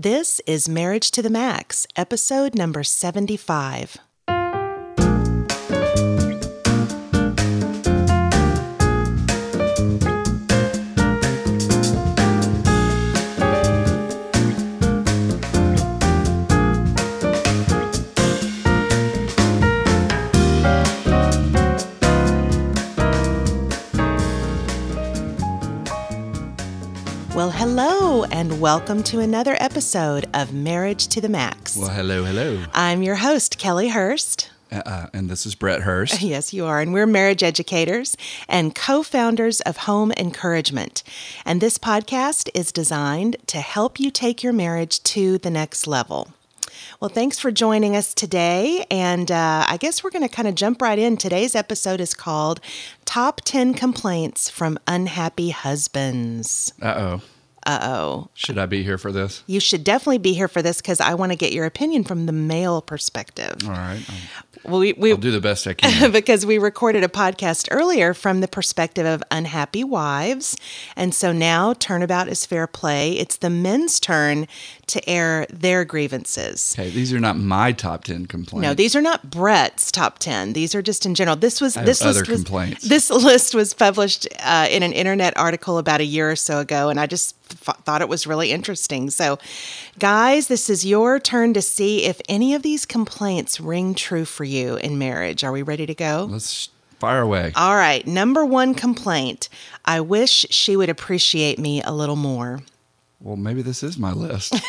This is Marriage to the Max, episode number 75. Welcome to another episode of Marriage to the Max. Well, hello, hello. I'm your host, Kellie Hurst. Uh, and this is Brett Hurst. Yes, you are. And we're marriage educators and co founders of Home Encouragement. And this podcast is designed to help you take your marriage to the next level. Well, thanks for joining us today. And uh, I guess we're going to kind of jump right in. Today's episode is called Top 10 Complaints from Unhappy Husbands. Uh oh. Uh oh. Should I be here for this? You should definitely be here for this because I want to get your opinion from the male perspective. All right. We, we, I'll do the best I can. because we recorded a podcast earlier from the perspective of unhappy wives. And so now turnabout is fair play. It's the men's turn to air their grievances. okay, these are not my top 10 complaints. No, these are not Brett's top 10. These are just in general. This was this list was. This list was published uh, in an internet article about a year or so ago and I just f- thought it was really interesting. So, guys, this is your turn to see if any of these complaints ring true for you in marriage. Are we ready to go? Let's fire away. All right, number 1 complaint. I wish she would appreciate me a little more. well, maybe this is my list.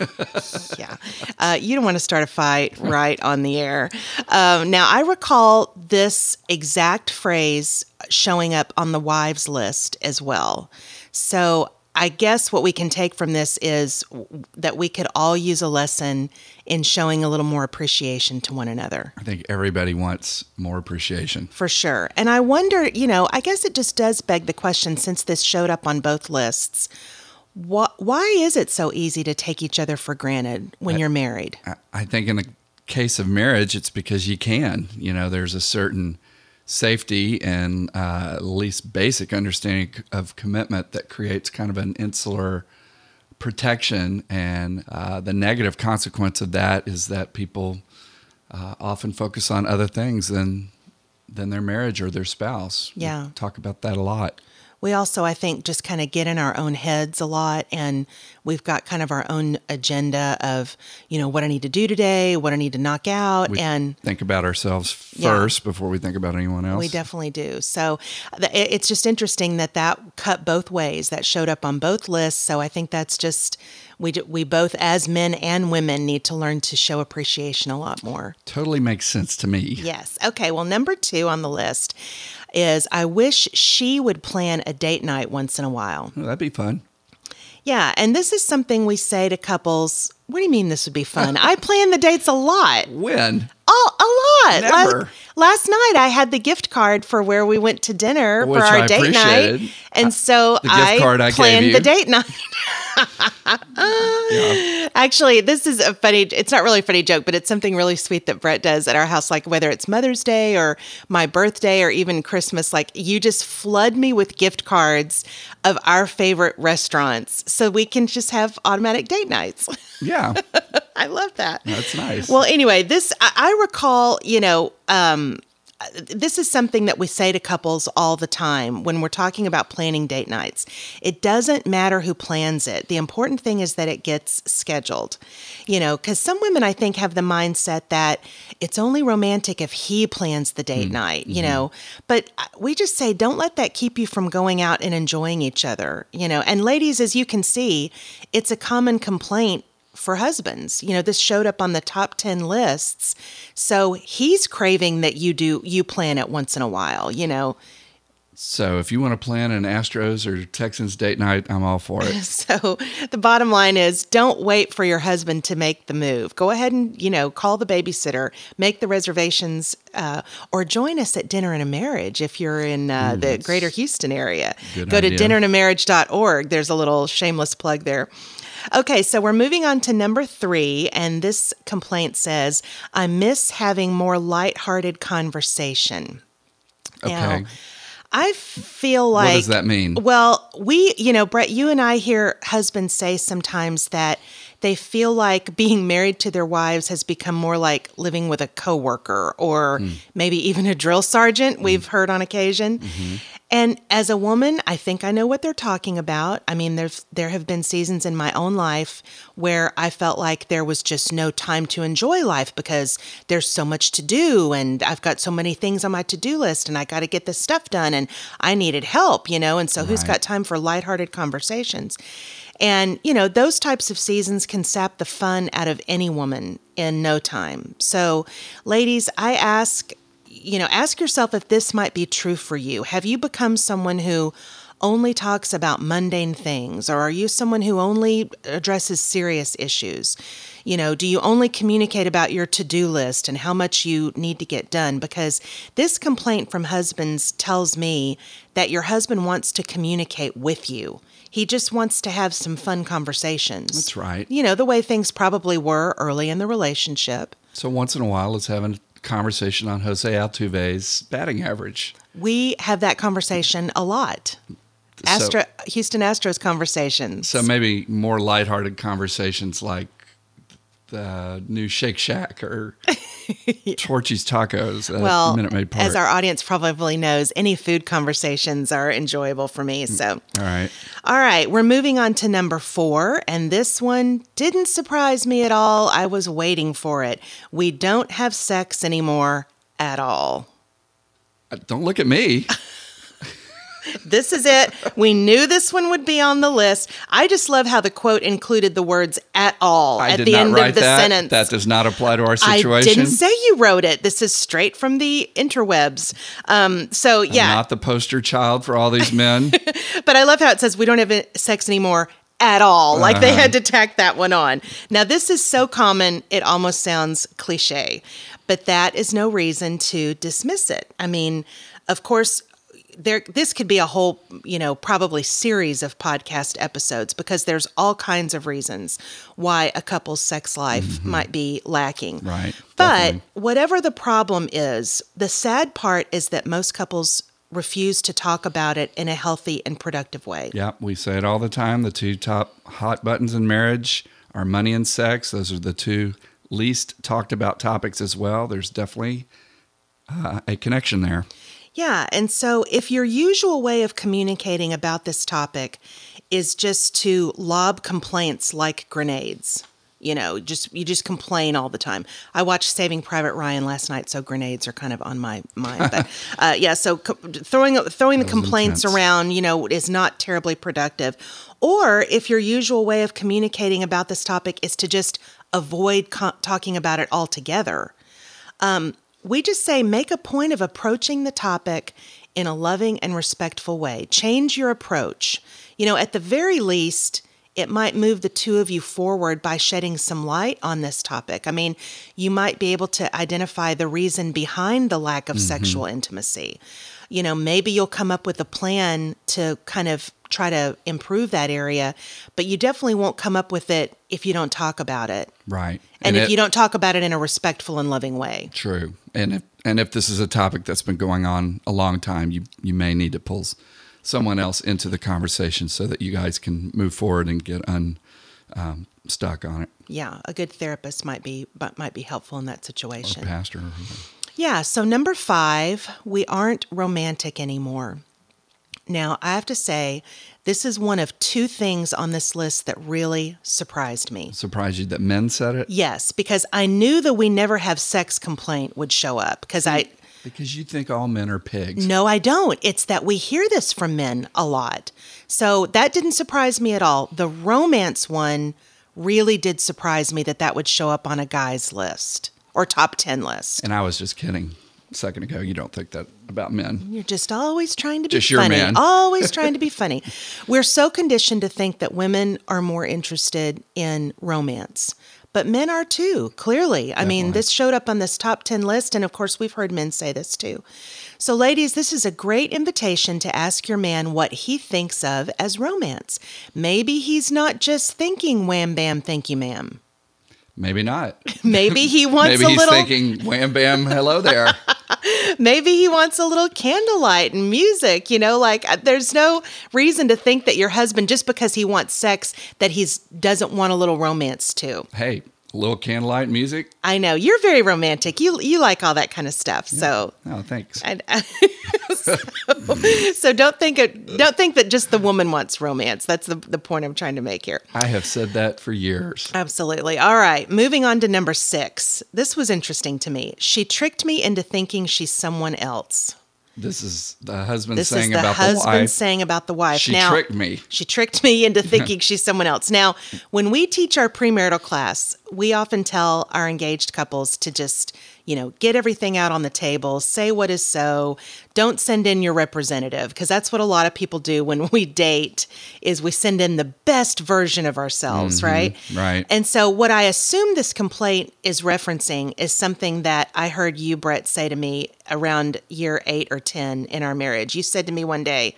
yeah. Uh, you don't want to start a fight right on the air. Um, now, I recall this exact phrase showing up on the wives list as well. So I guess what we can take from this is that we could all use a lesson in showing a little more appreciation to one another. I think everybody wants more appreciation. For sure. And I wonder, you know, I guess it just does beg the question since this showed up on both lists. What, why is it so easy to take each other for granted when you're married? I, I think in the case of marriage, it's because you can. You know, there's a certain safety and uh, at least basic understanding of commitment that creates kind of an insular protection. And uh, the negative consequence of that is that people uh, often focus on other things than than their marriage or their spouse. We Yeah. talk about that a lot. we also i think just kind of get in our own heads a lot and we've got kind of our own agenda of you know what i need to do today what i need to knock out We and think about ourselves Yeah. first before we think about anyone else. we definitely do so it's just interesting that that cut both ways that showed up on both lists so i think that's just we, d- we both as men and women need to learn to show appreciation a lot more totally makes sense to me. Yes. Okay. Well, number two on the list is I wish she would plan a date night once in a while. That'd be fun. Yeah. And this is something we say to couples. What do you mean this would be fun? I plan the dates a lot. When? Oh, a lot. Never. Last, last night I had the gift card for where we went to dinner Which for our I date night. And so I card I gave planned the date night. Yeah. Actually, this is a funny, it's not really a funny joke, but it's something really sweet that Brett does at our house. Like whether it's Mother's Day or my birthday or even Christmas, like you just flood me with gift cards of our favorite restaurants so we can just have automatic date nights. Yeah. I love that. That's nice. Well, anyway, this I, I recall, you know, um, this is something that we say to couples all the time when we're talking about planning date nights. It doesn't matter who plans it. The important thing is that it gets scheduled. You know, because some women I think have the mindset that it's only romantic if he plans the date night, you know. But uh, we just say don't let that keep you from going out and enjoying each other, you know. And ladies, as you can see, it's a common complaint for husbands. You know, this showed up on the top 10 lists. So he's craving that you do, you plan it once in a while, you know. so if you want to plan an Astros or Texans date night, I'm all for it. So the bottom line is don't wait for your husband to make the move. Go ahead and, you know, call the babysitter, make the reservations, uh, or join us at Dinner and a Marriage if you're in uh, the greater Houston area. Go to idea. dinnerandamarriage.org. There's a little shameless plug there. Okay, so we're moving on to number three, and this complaint says, I miss having more lighthearted conversation. Now, Okay. I feel like what does that mean? well, we, you know, Brett, you and I hear husbands say sometimes that they feel like being married to their wives has become more like living with a coworker or hmm. maybe even a drill sergeant, hmm. we've heard on occasion. Mm-hmm. And as a woman, I think I know what they're talking about. I mean, there's there have been seasons in my own life where I felt like there was just no time to enjoy life because there's so much to do and I've got so many things on my to-do list and I got to get this stuff done and I needed help, you know, and so who's got time for lighthearted conversations? And, you know, those types of seasons can sap the fun out of any woman in no time. So, ladies, I ask, you know, ask yourself if this might be true for you. Have you become someone who only talks about mundane things, or are you someone who only addresses serious issues? You know, do you only communicate about your to do list and how much you need to get done? Because this complaint from husbands tells me that your husband wants to communicate with you. He just wants to have some fun conversations. That's right. You know, the way things probably were early in the relationship. So once in a while, let's have a conversation on Jose Altuve's batting average. We have that conversation a lot. Astro, Houston Astros conversations. So maybe more lighthearted conversations like the new Shake Shack or Torchy's Tacos at well, Minute Maid Park. as our audience probably knows, any food conversations are enjoyable for me. So, All right. all right, we're moving on to number four, and this one didn't surprise me at all. I was waiting for it. We don't have sex anymore at all. Uh, Don't look at me. This is it. We knew this one would be on the list. I just love how the quote included the words at all I at the end of the that. sentence. That does not apply to our situation. I didn't say you wrote it. This is straight from the interwebs. Um, so I'm yeah, not the poster child for all these men. but I love how it says we don't have sex anymore at all. Like they had to tack that one on. Now this is so common it almost sounds cliche, but that is no reason to dismiss it. I mean, of course. There, this could be a whole, you know, probably series of podcast episodes because there's all kinds of reasons why a couple's sex life might be lacking. Right, But definitely. whatever the problem is, the sad part is that most couples refuse to talk about it in a healthy and productive way. yeah, we say it all the time. The two top hot buttons in marriage are money and sex. Those are the two least talked about topics as well. There's definitely uh, a connection there. Yeah. And so if your usual way of communicating about this topic is just to lob complaints like grenades, you know, just you just complain all the time. I watched Saving Private Ryan last night, so grenades are kind of on my mind. But uh, yeah, so co- throwing throwing the complaints intense. around, you know, is not terribly productive. Or if your usual way of communicating about this topic is to just avoid co- talking about it altogether, we just say make a point of approaching the topic in a loving and respectful way. Change your approach. You know, at the very least, it might move the two of you forward by shedding some light on this topic. I mean, you might be able to identify the reason behind the lack of mm-hmm. sexual intimacy. You know, maybe you'll come up with a plan to kind of try to improve that area, but you definitely won't come up with it if you don't talk about it. Right. And, if it- you don't talk about it in a respectful and loving way. True. And if and if this is a topic that's been going on a long time, you you may need to pull someone else into the conversation so that you guys can move forward and get un um, stuck on it. yeah, a good therapist might be but might be helpful in that Or situation. pastor. or- Yeah, so number 5, we aren't romantic anymore. Now, I have to say, this is one of two things on this list that really surprised me. Surprised you that men said it Yes, because I knew the we never have sex complaint would show up because I because you think all men are pigs. No, I don't. It's that we hear this from men a lot. So that didn't surprise me at all. The romance one really did surprise me that that would show up on a guy's list or top 10 list. And I was just kidding a second ago. You don't think that about men. You're just always trying to be Just your man. Always trying to be funny. We're so conditioned to think that women are more interested in romance. But men are too, clearly. I mean, this showed up on this top 10 list. And of course, we've heard men say this too. So, ladies, this is a great invitation to ask your man what he thinks of as romance. Maybe he's not just thinking wham bam, thank you, ma'am. Maybe not. Maybe he wants Maybe a he's little. thinking, wham bam, hello there. Maybe he wants a little candlelight and music, you know, like uh, there's no reason to think that your husband just because he wants sex that he doesn't want a little romance too. Hey, a little candlelight music. I know you're very romantic. You you like all that kind of stuff. So Oh, thanks. so, so don't think it, don't think that just the woman wants romance. That's the the point I'm trying to make here. I have said that for years. Absolutely. All right. Moving on to number six. This was interesting to me. She tricked me into thinking she's someone else. This is the husband This saying is the about husband the wife. saying about the wife. She now, tricked me. She tricked me into thinking she's someone else. Now, when we teach our premarital class, we often tell our engaged couples to just, you know, get everything out on the table, say what is so. Don't send in your representative because that's what a lot of people do when we date is we send in the best version of ourselves, mm-hmm. right? right. And so what I assume this complaint is referencing is something that I heard you Brett say to me around year 8 or 10 in our marriage. You said to me one day,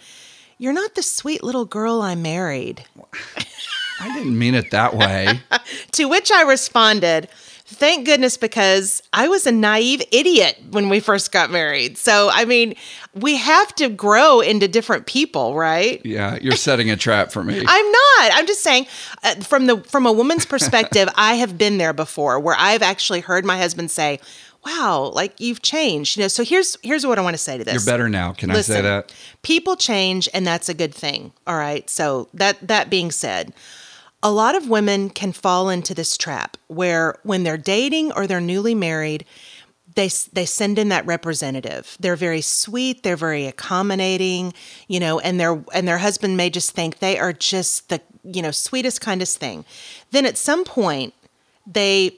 "You're not the sweet little girl I married." I didn't mean it that way. To which I responded, Thank goodness, because I was a naive idiot when we first got married. So, I mean, we have to grow into different people, right? yeah, you're setting a trap for me. I'm not. I'm just saying, uh, from the from a woman's perspective, I have been there before, where I've actually heard my husband say, "Wow, like you've changed." You know. So here's here's what I want to say to this. you're better now. Can I say that? People change, and that's a good thing. All right. So that that being said, a lot of women can fall into this trap where when they're dating or they're newly married, they they send in that representative. They're very sweet, they're very accommodating, you know, and their and their husband may just think they are just the, you know, sweetest kindest thing. Then at some point they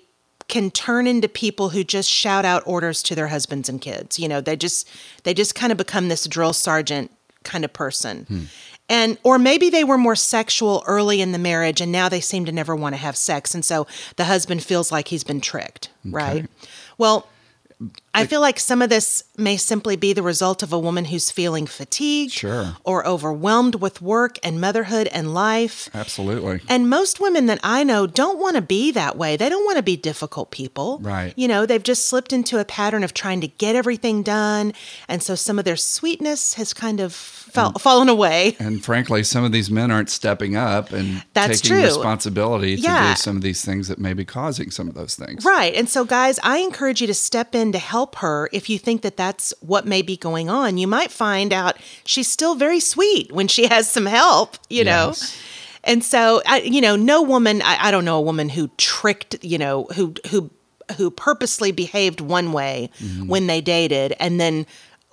can turn into people who just shout out orders to their husbands and kids. You know, they just they just kind of become this drill sergeant kind of person. Hmm. And or maybe they were more sexual early in the marriage and now they seem to never want to have sex and so the husband feels like he's been tricked, right? Well, I feel like some of this may simply be the result of a woman who's feeling fatigued Sure. or overwhelmed with work and motherhood and life. Absolutely. And most women that I know don't want to be that way. They don't want to be difficult people. Right. You know, they've just slipped into a pattern of trying to get everything done. And so some of their sweetness has kind of fell, fallen away. And frankly, some of these men aren't stepping up and That's taking true. responsibility to Yeah. do some of these things that may be causing some of those things. Right. And so, guys, I encourage you to step in to help her if you think that that's what may be going on. You might find out she's still very sweet when she has some help, you know? And so, I, you know, no woman, I, I don't know a woman who tricked, you know, who, who, who purposely behaved one way when they dated and then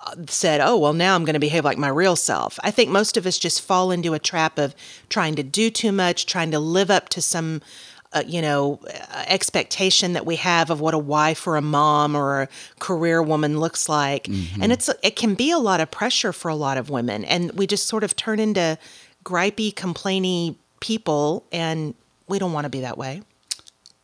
uh, said, "Oh, well now I'm going to behave like my real self." I think most of us just fall into a trap of trying to do too much, trying to live up to some uh, you know, expectation that we have of what a wife or a mom or a career woman looks like. And it's it can be a lot of pressure for a lot of women and we just sort of turn into gripey, complainy people and we don't want to be that way.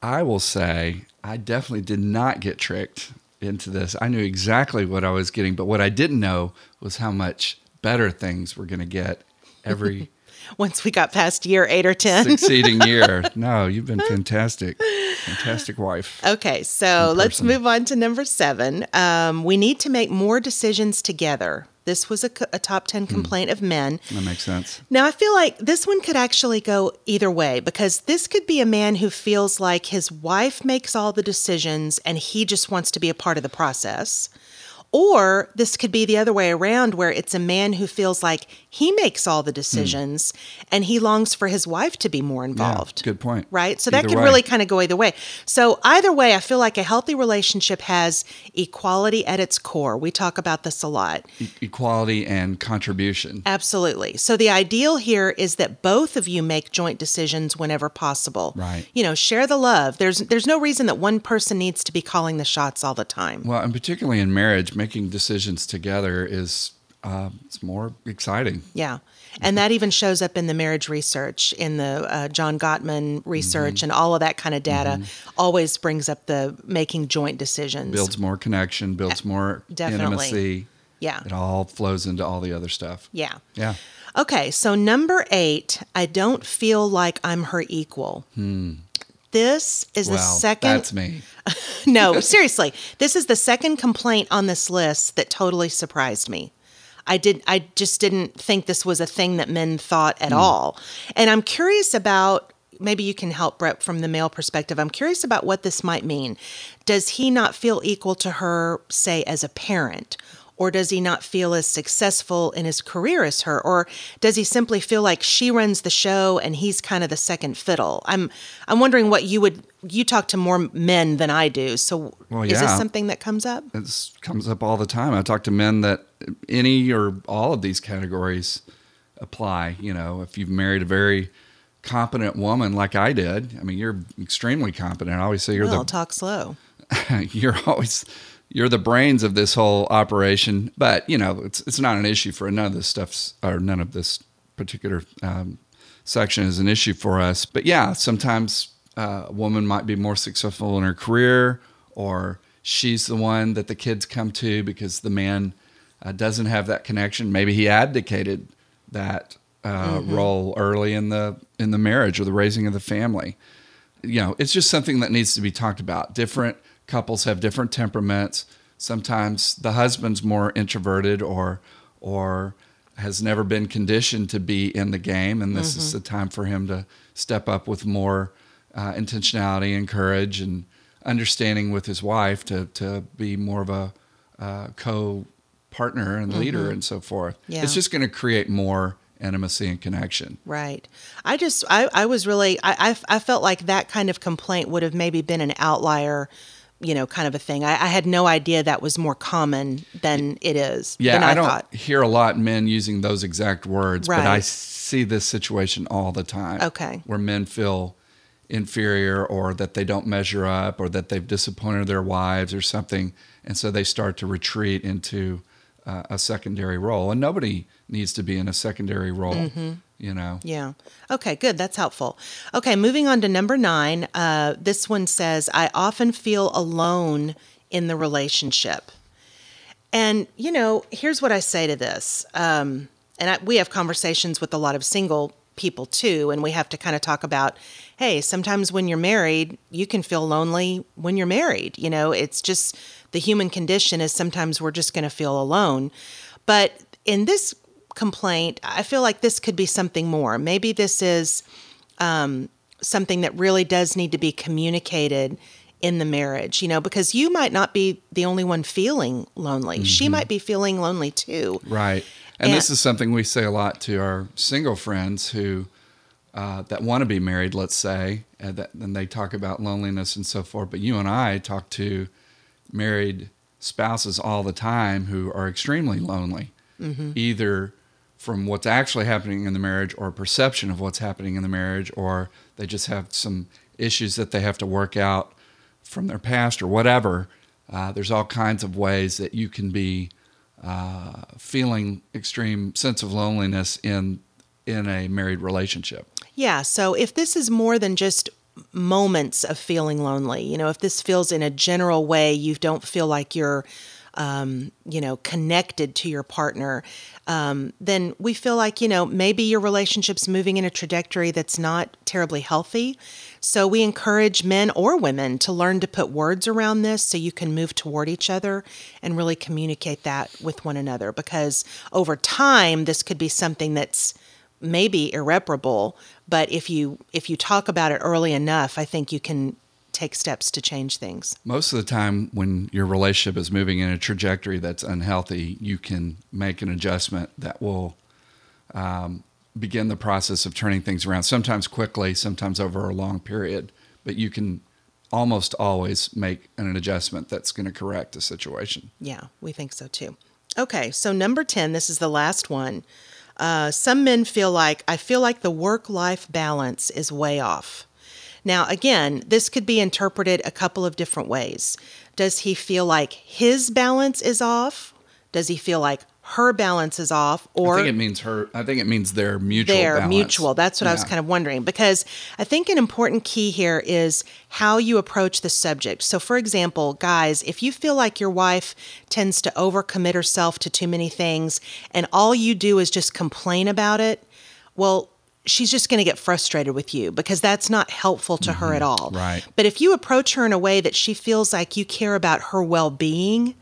I will say I definitely did not get tricked into this. I knew exactly what I was getting, but what I didn't know was how much better things were going to get every Once we got past year 8 or 10. succeeding year. No, you've been fantastic. Fantastic wife. Okay, so let's move on to number seven. Um, we need to make more decisions together. This was a, a top 10 complaint of men. That makes sense. Now, I feel like this one could actually go either way because this could be a man who feels like his wife makes all the decisions and he just wants to be a part of the process. Or this could be the other way around, where it's a man who feels like he makes all the hmm. decisions and he longs for his wife to be more involved. good point. Right? So that could way. really kind of go either way. So, either way, I feel like a healthy relationship has equality at its core. We talk about this a lot. E- equality and contribution. Absolutely. So the ideal here is that both of you make joint decisions whenever possible. Right. You know, share the love. There's there's no reason that one person needs to be calling the shots all the time. Well, and particularly in marriage, making decisions together is uh, it's more exciting. Yeah. And that even shows up in the marriage research, in the uh, John Gottman research, and all of that kind of data always brings up the making joint decisions. Builds more connection, builds more Definitely. intimacy. Yeah. It all flows into all the other stuff. Yeah. Yeah. Okay, so number eight, I don't feel like I'm her equal. This is the second that's me. no, seriously. This is the second complaint on this list that totally surprised me. I did I just didn't think this was a thing that men thought at hmm. all. And I'm curious about maybe you can help Brett from the male perspective. I'm curious about what this might mean. Does he not feel equal to her say as a parent? Or does he not feel as successful in his career as her? Or does he simply feel like she runs the show and he's kind of the second fiddle? I'm I'm wondering what you would you talk to more men than I do. So Well, is this something that comes up? It comes up all the time. I talk to men that any or all of these categories apply. You know, if you've married a very competent woman like I did, I mean, you're extremely competent. I always say you're Well, the talk slow. you're always you're the brains of this whole operation. But you know, it's it's not an issue for none of this stuff's or none of this particular um, section is an issue for us. But yeah, sometimes uh, a woman might be more successful in her career, or she's the one that the kids come to because the man uh, doesn't have that connection. Maybe he abdicated that uh, role early in the in the marriage or the raising of the family you know, it's just something that needs to be talked about. Different couples have different temperaments. Sometimes the husband's more introverted or or has never been conditioned to be in the game, and this is the time for him to step up with more uh, intentionality and courage and understanding with his wife to to be more of a uh, co partner and leader and so forth. Yeah. It's just going to create more intimacy and connection. Right. I just, I, I was really, I, I, I felt like that kind of complaint would have maybe been an outlier, you know, kind of a thing. I, I had no idea that was more common than it is. Yeah, than I, I, don't thought. hear a lot men using those exact words, but I see this situation all the time. Okay. Where men feel inferior or that they don't measure up or that they've disappointed their wives or something. And so they start to retreat into uh, a secondary role. And nobody needs to be in a secondary role, Mm-hmm. You know. Yeah. Okay, good. That's helpful. Okay, moving on to number nine. Uh, this one says, I often feel alone in the relationship. And, you know, here's what I say to this. Um, and I, we have conversations with a lot of single people too, and we have to kind of talk about hey, sometimes when you're married, you can feel lonely when you're married. You know, it's just the human condition is sometimes we're just going to feel alone. But in this complaint, I feel like this could be something more. Maybe this is um, something that really does need to be communicated in the marriage, you know, because you might not be the only one feeling lonely. She might be feeling lonely too. Right. And, And- this is something we say a lot to our single friends who uh, that want to be married, let's say, and, that, and they talk about loneliness and so forth. But you and I talk to married spouses all the time who are extremely lonely, either from what's actually happening in the marriage or perception of what's happening in the marriage, or they just have some issues that they have to work out from their past or whatever. Uh, there's all kinds of ways that you can be uh, feeling extreme sense of loneliness in in a married relationship. Yeah. So if this is more than just moments of feeling lonely, you know, if this feels in a general way, you don't feel like you're, um, you know, connected to your partner, um, then we feel like, you know, maybe your relationship's moving in a trajectory that's not terribly healthy. So we encourage men or women to learn to put words around this so you can move toward each other and really communicate that with one another because over time, this could be something that's maybe irreparable but if you if you talk about it early enough i think you can take steps to change things Most of the time, when your relationship is moving in a trajectory that's unhealthy, you can make an adjustment that will um, begin the process of turning things around. Sometimes quickly, sometimes over a long period, but you can almost always make an adjustment that's going to correct a situation. yeah we think so too okay so number 10 this is the last one uh, some men feel like i feel like the work life balance is way off now again this could be interpreted a couple of different ways does he feel like his balance is off does he feel like her balance is off or I think it means her. I think it means their mutual. They're balance. mutual. That's what I was kind of wondering because I think an important key here is how you approach the subject. So, for example, guys, if you feel like your wife tends to overcommit herself to too many things and all you do is just complain about it, well, she's just going to get frustrated with you because that's not helpful to her at mm-hmm. all. Right. But if you approach her in a way that she feels like you care about her well being,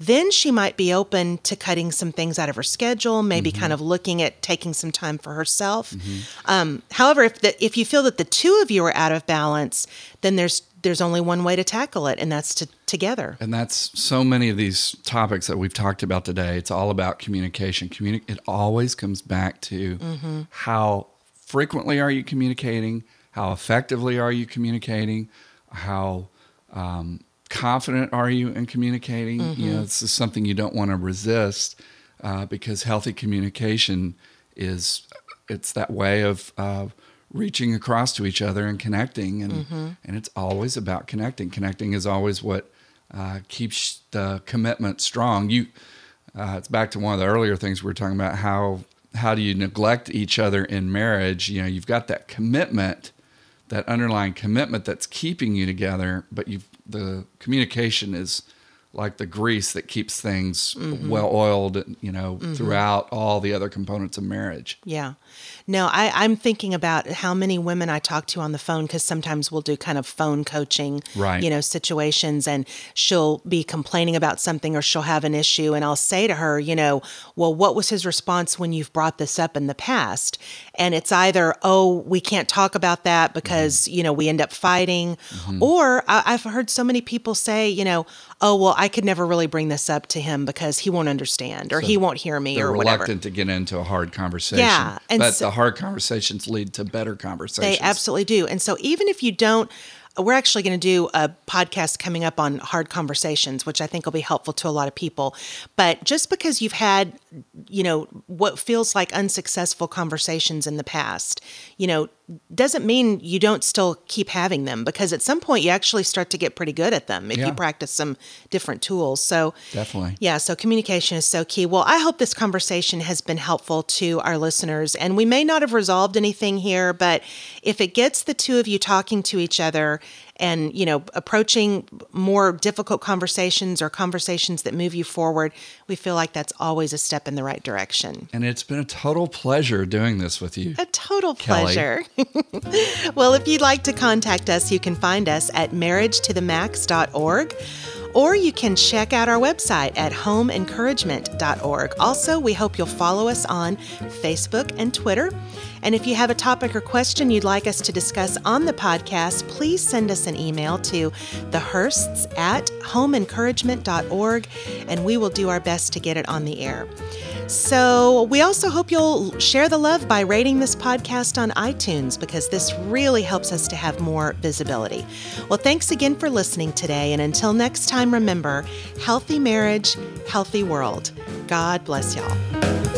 then she might be open to cutting some things out of her schedule, maybe kind mm-hmm. of looking at taking some time for herself. Mm-hmm. Um, however, if the, if you feel that the two of you are out of balance, then there's there's only one way to tackle it, and that's to together. And that's so many of these topics that we've talked about today. It's all about communication. Communi- it always comes back to how frequently are you communicating? How effectively are you communicating? How um, confident are you in communicating? You know, this is something you don't want to resist uh, because healthy communication is it's that way of uh, reaching across to each other and connecting, and and it's always about connecting. Connecting is always what uh, keeps the commitment strong. You, uh, it's back to one of the earlier things we were talking about. How how do you neglect each other in marriage? You know, you've got that commitment, that underlying commitment that's keeping you together, but you've the communication is like the grease that keeps things mm-hmm. well oiled, you know, mm-hmm. throughout all the other components of marriage. Yeah. No, I, I'm thinking about how many women I talk to on the phone because sometimes we'll do kind of phone coaching, Right. you know, situations, and she'll be complaining about something or she'll have an issue, and I'll say to her, you know, well, what was his response when you've brought this up in the past? And it's either, oh, we can't talk about that mm-hmm. because you know we end up fighting, or I, I've heard so many people say, you know, oh, well, I could never really bring this up to him because he won't understand or he won't hear me or whatever. reluctant to get into a hard conversation. Yeah, and but so- the hard conversations lead to better conversations. They absolutely do. And so even if you don't, we're actually going to do a podcast coming up on hard conversations, which I think will be helpful to a lot of people. But just because you've had, you know, what feels like unsuccessful conversations in the past, you know, doesn't mean you don't still keep having them because at some point you actually start to get pretty good at them if Yeah. you practice some different tools. So Definitely. yeah, so communication is so key. Well, I hope this conversation has been helpful to our listeners. And we may not have resolved anything here, but if it gets the two of you talking to each other and, you know, approaching more difficult conversations or conversations that move you forward, we feel like that's always a step in the right direction. And it's been a total pleasure doing this with you. A total Kellie. pleasure. well, if you'd like to contact us, you can find us at marriagetothemax.org or you can check out our website at homeencouragement.org. Also, we hope you'll follow us on Facebook and Twitter. And if you have a topic or question you'd like us to discuss on the podcast, please send us an email to thehursts at homeencouragement.org and we will do our best to get it on the air. So, we also hope you'll share the love by rating this podcast on iTunes because this really helps us to have more visibility. Well, thanks again for listening today. And until next time, remember healthy marriage, healthy world. God bless y'all.